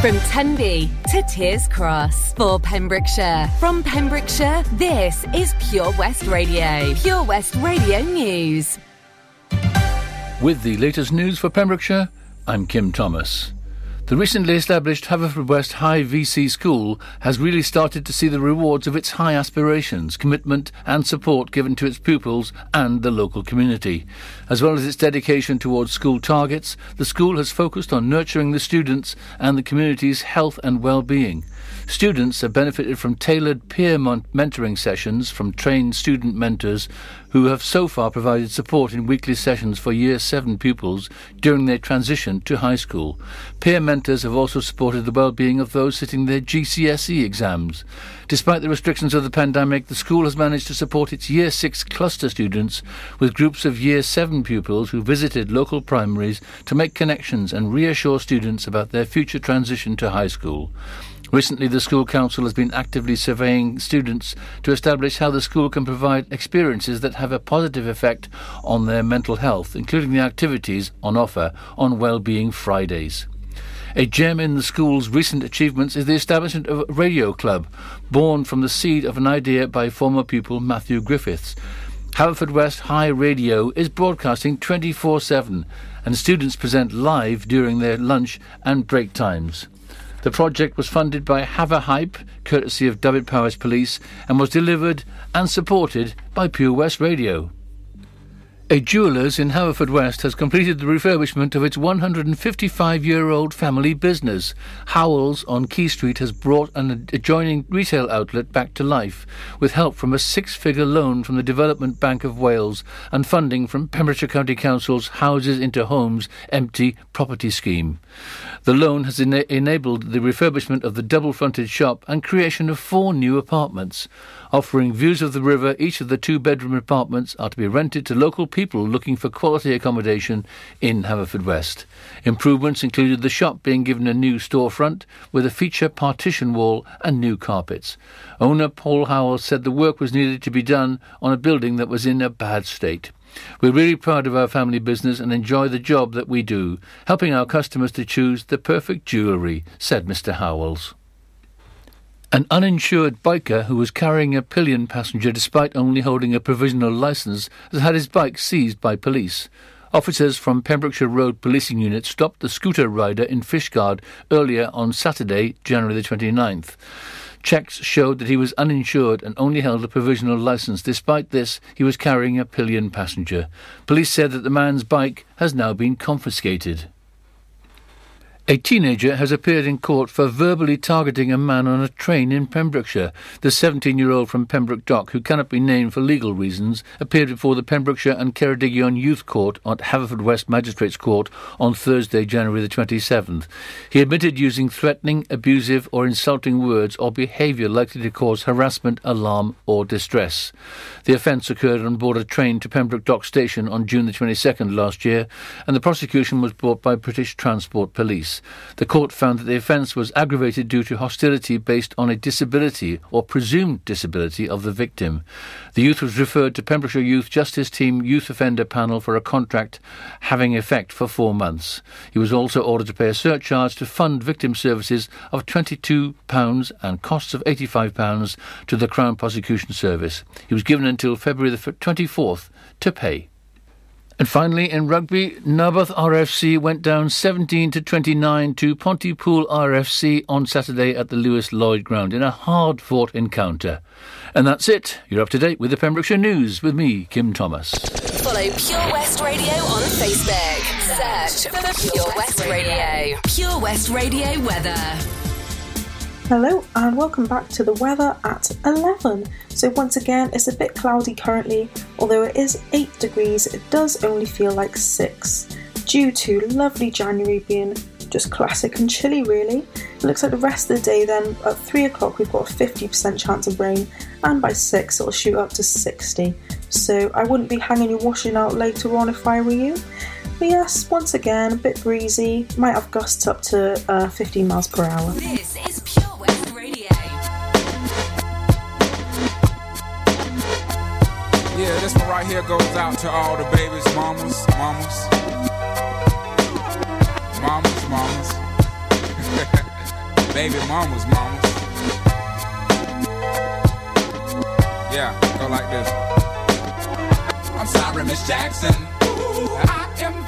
From Tenby to Tiers Cross for Pembrokeshire. From Pembrokeshire, this is Pure West Radio. Pure West Radio News. With the latest news for Pembrokeshire, I'm Kim Thomas. The recently established Haverfordwest High VC School has really started to see the rewards of its high aspirations, commitment and support given to its pupils and the local community. As well as its dedication towards school targets, the school has focused on nurturing the students and the community's health and well-being. Students have benefited from tailored peer mentoring sessions from trained student mentors who have so far provided support in weekly sessions for Year 7 pupils during their transition to high school. Peer mentors have also supported the well-being of those sitting their GCSE exams. Despite the restrictions of the pandemic, the school has managed to support its Year 6 cluster students with groups of Year 7 pupils who visited local primaries to make connections and reassure students about their future transition to high school. Recently, the school council has been actively surveying students to establish how the school can provide experiences that have a positive effect on their mental health, including the activities on offer on Wellbeing Fridays. A gem in the school's recent achievements is the establishment of a radio club, born from the seed of an idea by former pupil Matthew Griffiths. Haverfordwest High Radio is broadcasting 24 7, and students present live during their lunch and break times. The project was funded by Haverhype, courtesy of Dyfed-Powys Police, and was delivered and supported by Pure West Radio. A jeweller's in Haverfordwest has completed the refurbishment of its 155 year old family business. Howells on Quay Street has brought an adjoining retail outlet back to life with help from a six figure loan from the Development Bank of Wales and funding from Pembrokeshire County Council's Houses into Homes Empty Property Scheme. The loan has ena- enabled the refurbishment of the double fronted shop and creation of four new apartments. Offering views of the river, each of the two bedroom apartments are to be rented to local people looking for quality accommodation in Haverfordwest. Improvements included the shop being given a new storefront with a feature partition wall and new carpets. Owner Paul Howell said the work was needed to be done on a building that was in a bad state. We're really proud of our family business and enjoy the job that we do, helping our customers to choose the perfect jewellery, said Mr. Howells. An uninsured biker who was carrying a pillion passenger despite only holding a provisional licence has had his bike seized by police. Officers from Pembrokeshire Road Policing Unit stopped the scooter rider in Fishguard earlier on Saturday, January the 29th. Checks showed that he was uninsured and only held a provisional licence. Despite this, he was carrying a pillion passenger. Police said that the man's bike has now been confiscated. A teenager has appeared in court for verbally targeting a man on a train in Pembrokeshire. The 17 year old from Pembroke Dock, who cannot be named for legal reasons, appeared before the Pembrokeshire and Ceredigion Youth Court at Haverfordwest Magistrates Court on Thursday, January the 27th. He admitted using threatening, abusive, or insulting words or behaviour likely to cause harassment, alarm, or distress. The offence occurred on board a train to Pembroke Dock Station on June the 22nd last year, and the prosecution was brought by British Transport Police. The court found that the offence was aggravated due to hostility based on a disability or presumed disability of the victim. The youth was referred to Pembrokeshire Youth Justice Team Youth Offender Panel for a contract having effect for four months. He was also ordered to pay a surcharge to fund victim services of £22 and costs of £85 to the Crown Prosecution Service. He was given until February the 24th to pay. And finally, in rugby, Narberth RFC went down 17 to 29 to Pontypool RFC on Saturday at the Lewis Lloyd Ground in a hard fought encounter. And that's it. You're up to date with the Pembrokeshire News with me, Kim Thomas. Follow Pure West Radio on Facebook. Search for Pure West Radio. Pure West Radio weather. Hello and welcome back to the weather at 11. So, once again, it's a bit cloudy currently, although it is 8 degrees, it does only feel like 6 due to lovely January being just classic and chilly, really. It looks like the rest of the day, then at 3 o'clock, we've got a 50% chance of rain, and by 6 it'll shoot up to 60. So, I wouldn't be hanging your washing out later on if I were you. But yes, once again, a bit breezy, might have gusts up to uh, 15 miles per hour. This is Pure West Radio. Yeah, this one right here goes out to all the babies, mamas, mamas, mamas, mamas. baby mama's mama. Yeah, go like this. I'm sorry, Miss Jackson. Ooh, I am for real.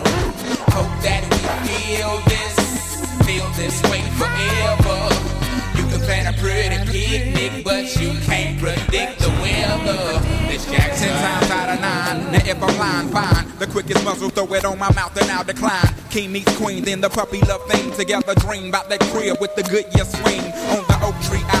Hope that we feel this, feel this way forever. You can plan a pretty picnic, but you can't predict the weather. Miss Jackson times out of nine. Now if I'm lying, fine. The quickest muzzle, throw it on my mouth and I'll decline. King meets queen, then the puppy love thing. Together dream about that crib with the good year swing. On the oak tree, I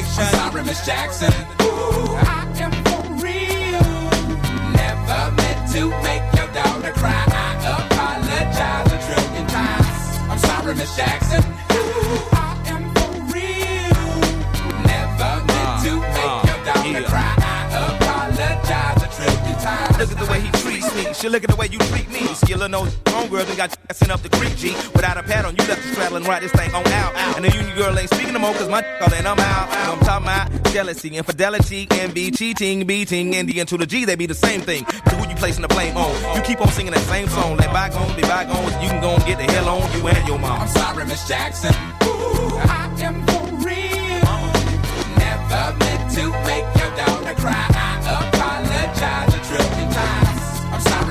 graduation. I'm sorry, Miss Jackson. Ooh, I am for real. Never meant to make your daughter cry. I apologize a trillion times. I'm sorry, Miss Jackson. Ooh, I am for real. Never meant uh, to make uh, your daughter cry. I apologize a trillion times. Look at the way he. She look at the way you treat me. See, little no homegirl done got sent up the creek, G. Without a pad on, you left the straddle and ride this thing on out. And the union girl ain't speaking no more, cause my all and I'm out. I'm talking about jealousy, infidelity, envy, cheating, beating, and the to the G, they be the same thing. But who you placing the blame on? You keep on singing that same song. Let bygones be bygones. You can go and get the hell on you and your mom. I'm sorry, Miss Jackson. Ooh, I am for real. Never meant to make your daughter cry.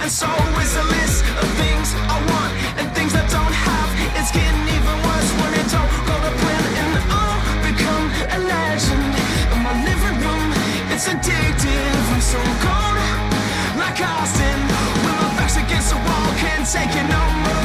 And so is a list of things I want and things I don't have. It's getting even worse when it don't go to plan, and I'll become a legend in my living room. It's addictive. I'm so Austin. When my back's against the wall, can't take it no more.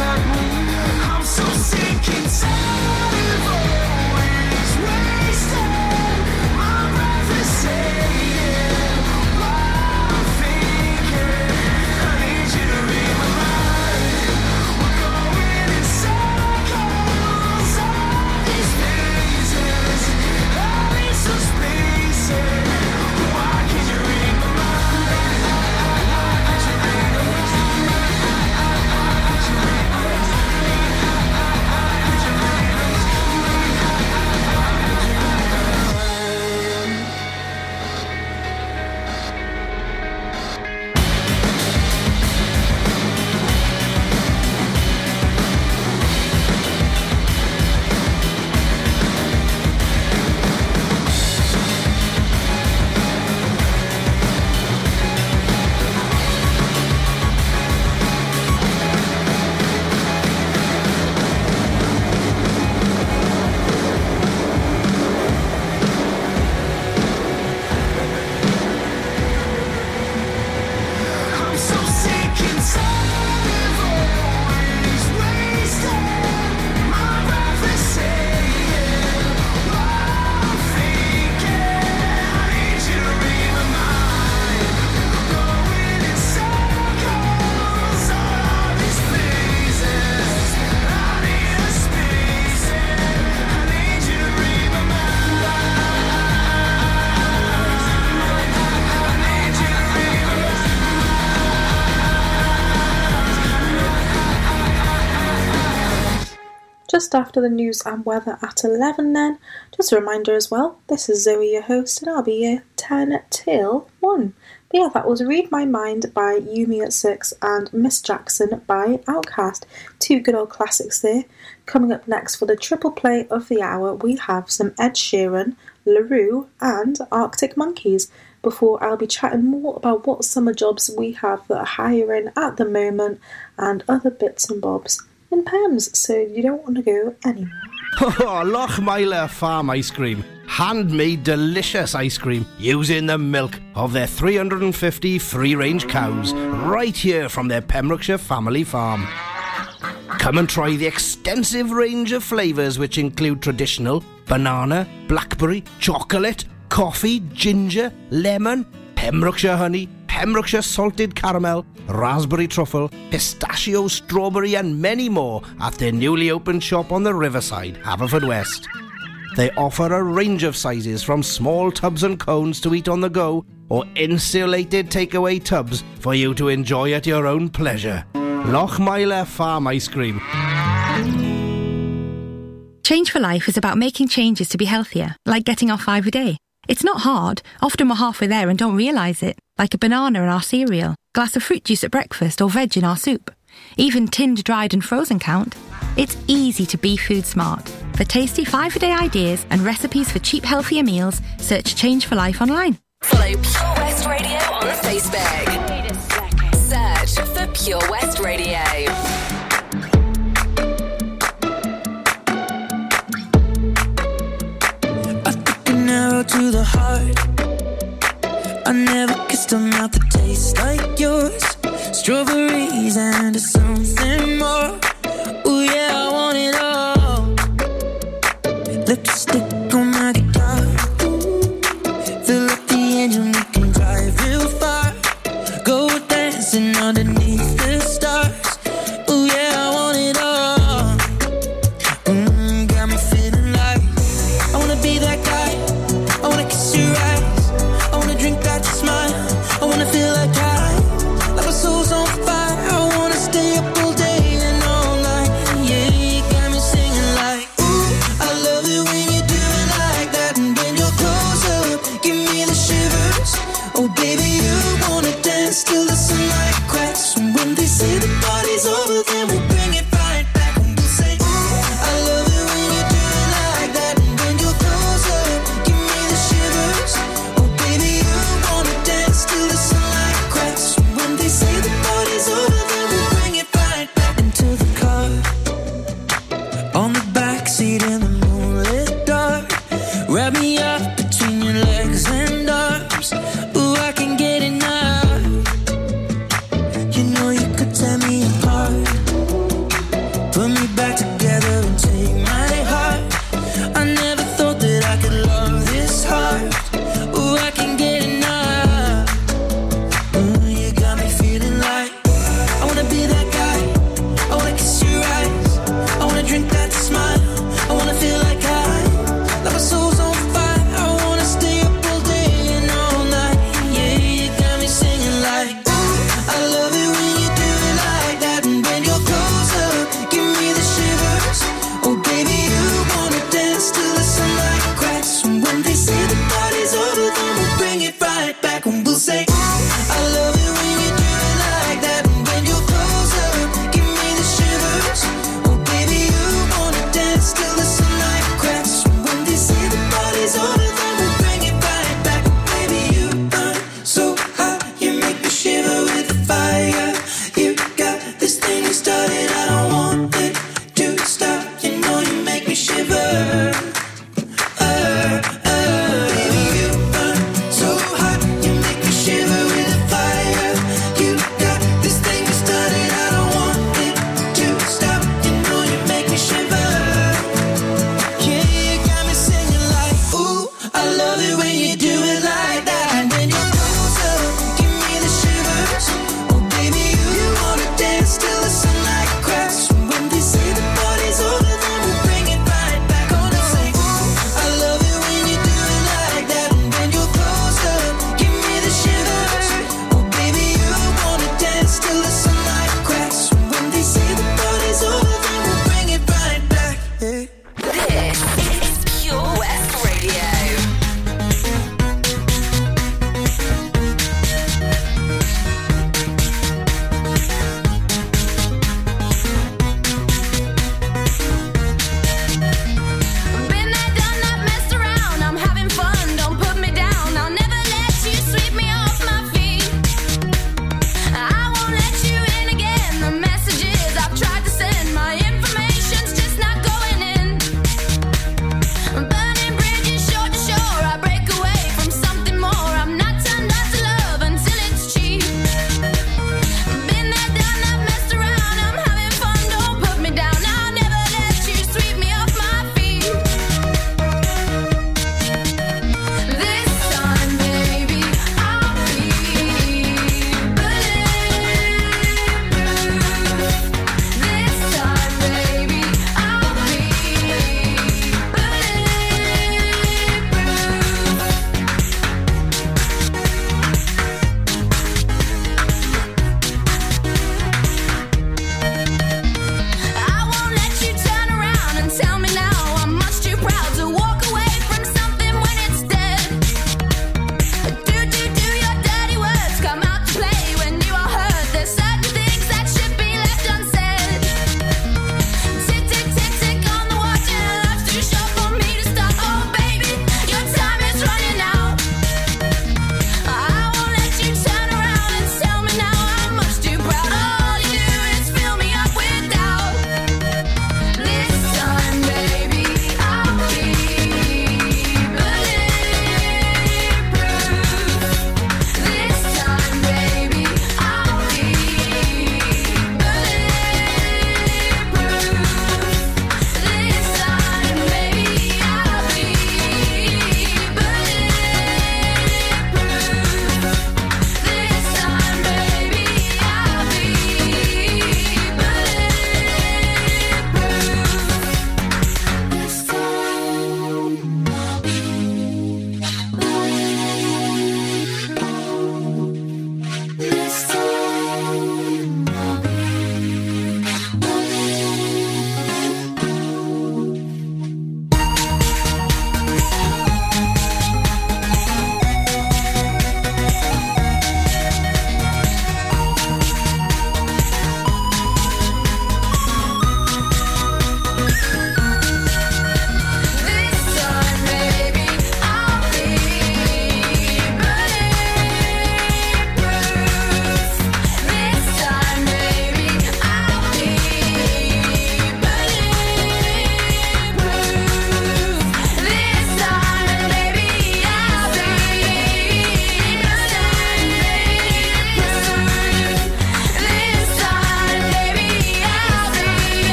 not moving. Just after the news and weather at 11 then. Just a reminder as well, this is Zoe, your host, and I'll be here 10 till 1. But yeah, that was Read My Mind by Yumi at 6 and Miss Jackson by OutKast. Two good old classics there. Coming up next for the triple play of the hour, we have some Ed Sheeran, La Roux, and Arctic Monkeys. Before I'll be chatting more about what summer jobs we have that are hiring at the moment and other bits and bobs in Pembs, so you don't want to go anywhere. Oh, Lochmeyler Farm Ice Cream. Handmade delicious ice cream using the milk of their 350 free range cows right here from their Pembrokeshire family farm. Come and try the extensive range of flavours which include traditional banana, blackberry, chocolate, coffee, ginger, lemon, Pembrokeshire honey, Pembrokeshire salted caramel, raspberry truffle, pistachio, strawberry, and many more at their newly opened shop on the riverside, Haverfordwest. They offer a range of sizes from small tubs and cones to eat on the go or insulated takeaway tubs for you to enjoy at your own pleasure. Lochmeyler Farm Ice Cream. Change for Life is about making changes to be healthier, like getting off five a day. It's not hard. Often we're halfway there and don't realise it, like a banana in our cereal, glass of fruit juice at breakfast, or veg in our soup. Even tinned, dried, and frozen count. It's easy to be food smart. For tasty five a day ideas and recipes for cheap, healthier meals, search Change for Life online. Follow Pure West Radio on Facebook. Search for Pure West Radio. To the heart. I never kissed a mouth that tastes like yours. Strawberries and something more. Oh yeah, I want it all. Lipstick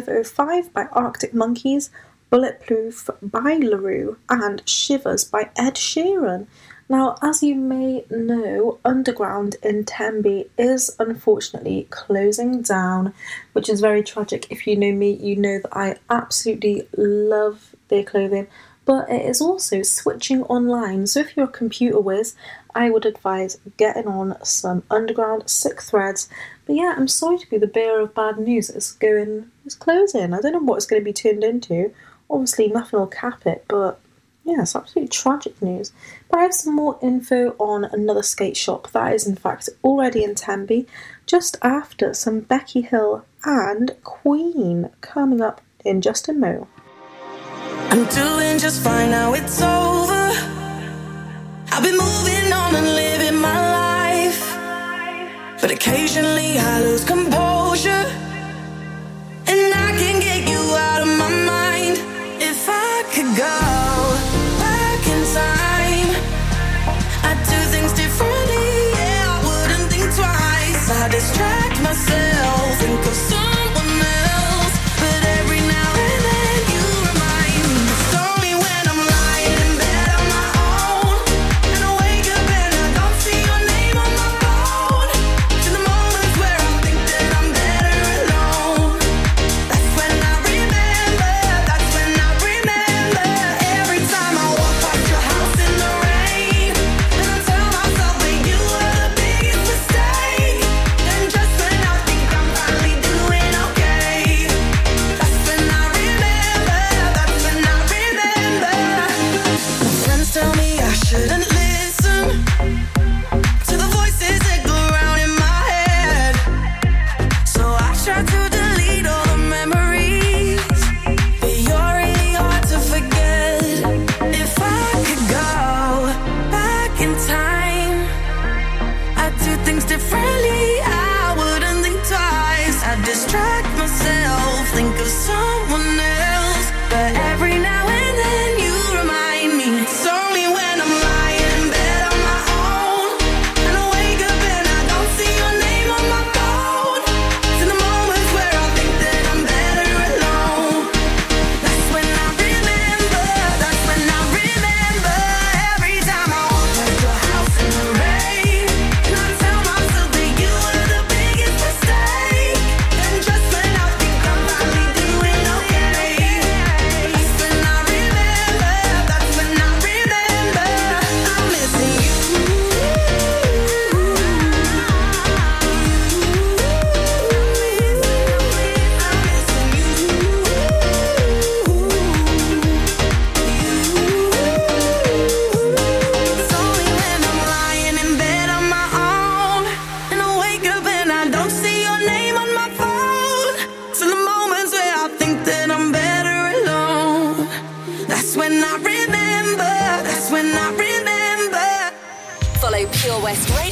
505 by Arctic Monkeys, Bulletproof by La Roux, and Shivers by Ed Sheeran. Now, as you may know, Underground in Tenby is unfortunately closing down, which is very tragic. If you know me, you know that I absolutely love their clothing, but it is also switching online. So if you're a computer whiz, I would advise getting on some Underground Sick Threads. But yeah, I'm sorry to be the bearer of bad news. It's going, it's closing. I don't know what it's going to be turned into. Obviously, nothing will cap it, but yeah, it's absolutely tragic news. But I have some more info on another skate shop that is, in fact, already in Tenby, just after some Becky Hill and Queen coming up in just a mo. I'm doing just fine now, it's over. I've been moving on and living my life. But occasionally I lose composure. And I can get you out of my mind. If I could go back in time, I'd do things differently. Yeah, I wouldn't think twice. I distract myself.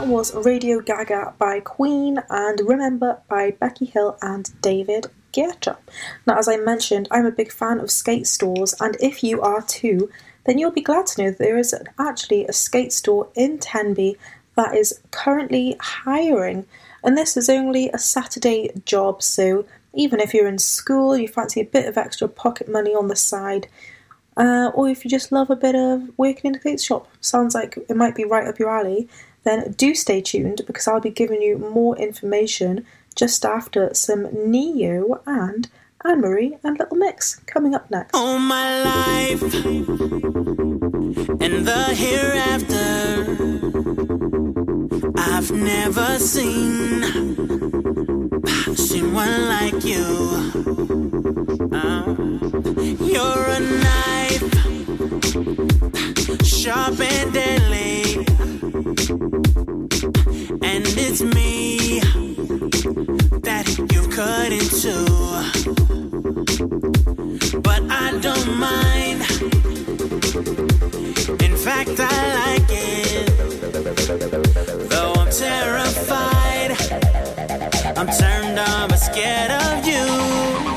That was Radio Gaga by Queen and Remember by Becky Hill and David Guetta. Now, as I mentioned, I'm a big fan of skate stores, and if you are too, then you'll be glad to know that there is actually a skate store in Tenby that is currently hiring. And this is only a Saturday job, so even if you're in school, you fancy a bit of extra pocket money on the side, uh, or if you just love a bit of working in a skate shop, sounds like it might be right up your alley, then do stay tuned because I'll be giving you more information just after some Ne-Yo and Anne Marie and Little Mix coming up next. All my life and the hereafter, I've never seen seen one like you. Uh, you're a knife, sharp and deadly, and it's me that you cut into but I don't mind. In fact, I like it. Though I'm terrified, I'm turned on but scared of you.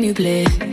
Game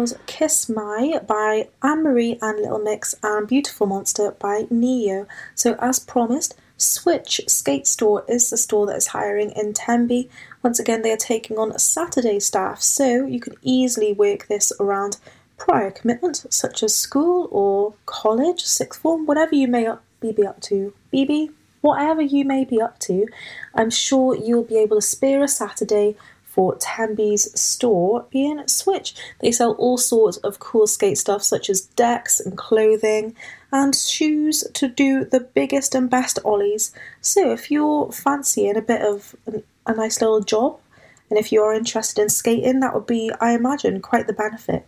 was Kiss My by Anne Marie and Little Mix and Beautiful Monster by Ne-Yo. So, as promised, Switch Skate Store is the store that is hiring in Tenby. Once again, they are taking on Saturday staff, so you can easily work this around prior commitments such as school or college, sixth form, whatever you may be up to. BB, whatever you may be up to, I'm sure you'll be able to spare a Saturday for Tenby's store in Switch. They sell all sorts of cool skate stuff such as decks and clothing and shoes to do the biggest and best ollies. So if you're fancying a bit of a nice little job and if you're interested in skating, that would be, I imagine, quite the benefit.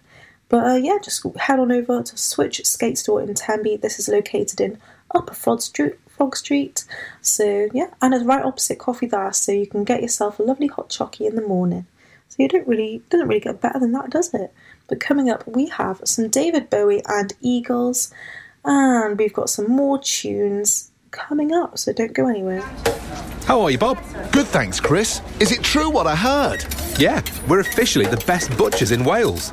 But uh, yeah, just head on over to Switch Skate Store in Tenby. This is located in Upper Frog Street. Frog Street. So yeah, and it's right opposite Coffee There, so you can get yourself a lovely hot chockey in the morning. So you don't really doesn't really get better than that, does it? But coming up, we have some David Bowie and Eagles, and we've got some more tunes coming up. So don't go anywhere. How are you, Bob? Good, thanks, Chris. Is it true what I heard? Yeah, we're officially the best butchers in Wales.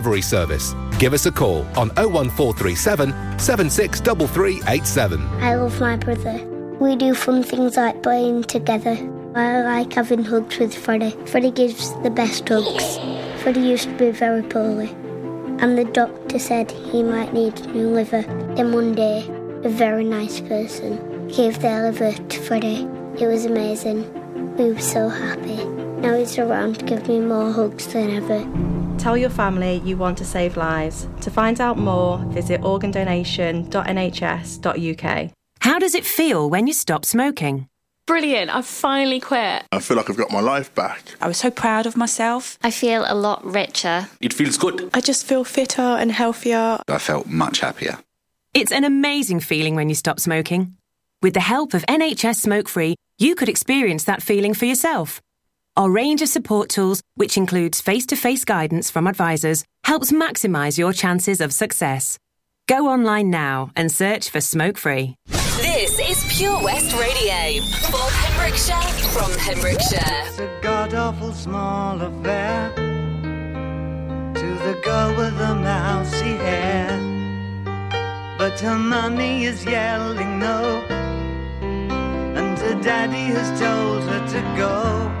service. Give us a call on 01437 763387. I love my brother. We do fun things like playing together. I like having hugs with Freddie. Freddie gives the best hugs. Freddie used to be very poorly, and the doctor said he might need a new liver. Then one day, a very nice person gave their liver to Freddie. It was amazing. We were so happy. Now he's around to give me more hugs than ever. Tell your family you want to save lives. To find out more, visit organdonation.nhs.uk. How does it feel when you stop smoking? Brilliant, I've finally quit. I feel like I've got my life back. I was so proud of myself. I feel a lot richer. It feels good. I just feel fitter and healthier. I felt much happier. It's an amazing feeling when you stop smoking. With the help of NHS Smoke Free, you could experience that feeling for yourself. Our range of support tools, which includes face to face guidance from advisors, helps maximise your chances of success. Go online now and search for Smoke Free. This is Pure West Radio for Pembrokeshire from Pembrokeshire. It's a god awful small affair to the girl with the mousy hair. But her mummy is yelling no, and her daddy has told her to go.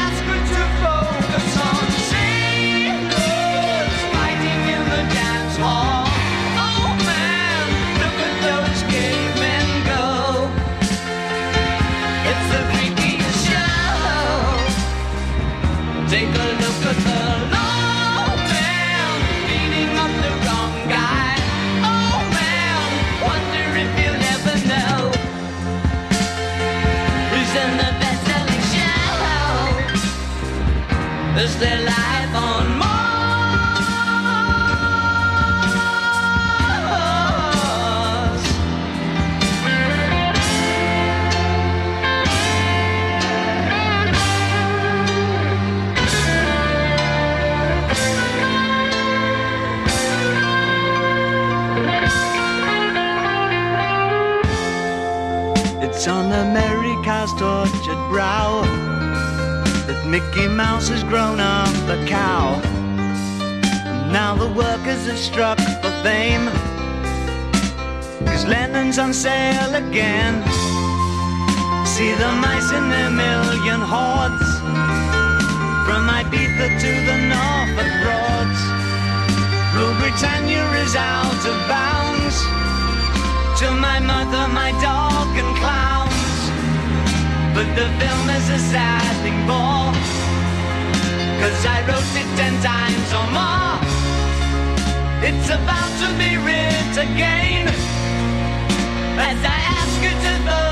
struck for fame. Cause Lennon's on sale again. See the mice in their million hordes. From Ibiza to the Norfolk Broads. Rule Britannia is out of bounds. To my mother, my dog, and clowns. But the film is a sad thing for. Cause I wrote it ten times or more. It's about to be writ again. As I ask you to focus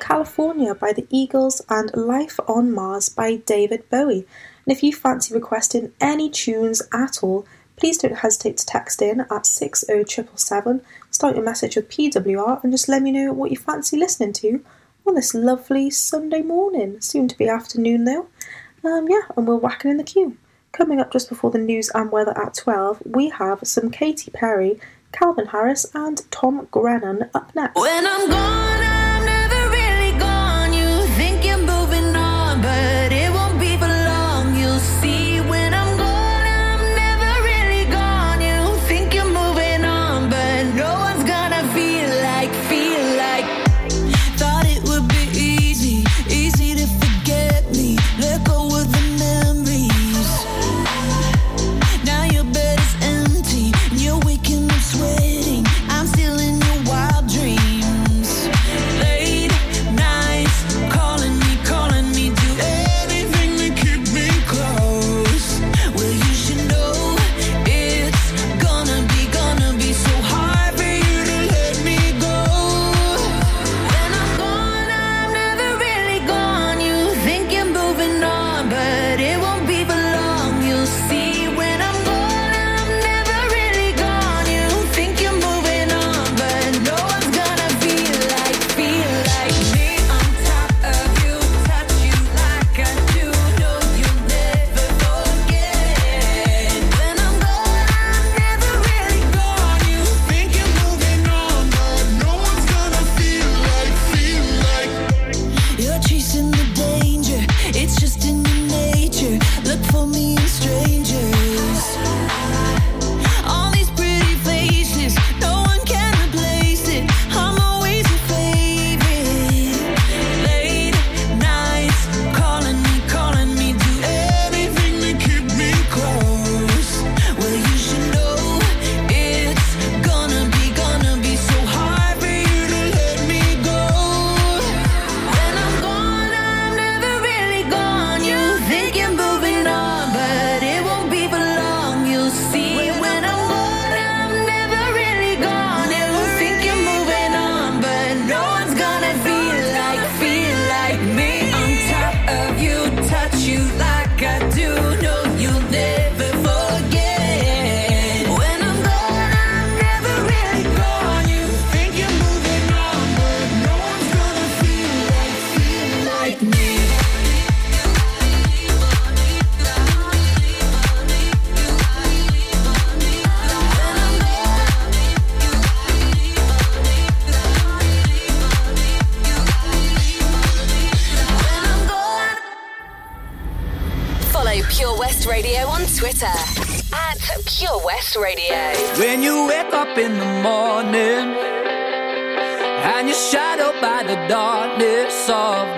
California by the Eagles and Life on Mars by David Bowie. And if you fancy requesting any tunes at all, please don't hesitate to text in at 60777, start your message with PWR, and just let me know what you fancy listening to on this lovely Sunday morning, soon to be afternoon though. Um, yeah, and we're whacking in the queue. Coming up just before the news and weather at 12, we have some Katy Perry, Calvin Harris, and Tom Grennan up next.